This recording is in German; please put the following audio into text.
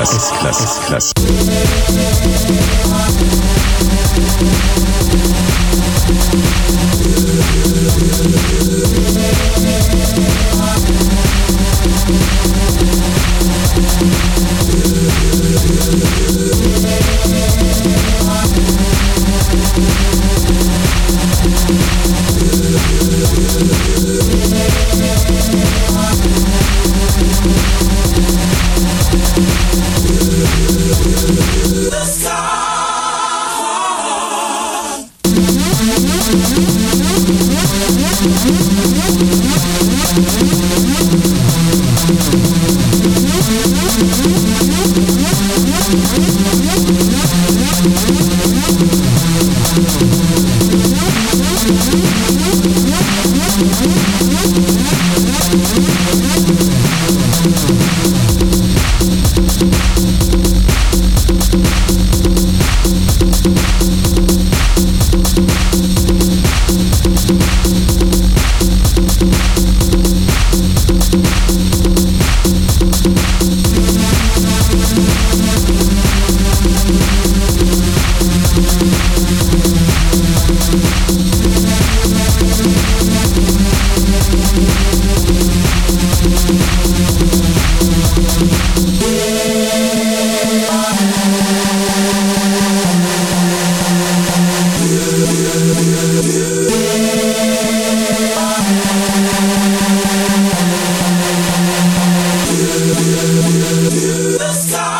S-Klasse, S-Klasse, S-Klasse. the sky.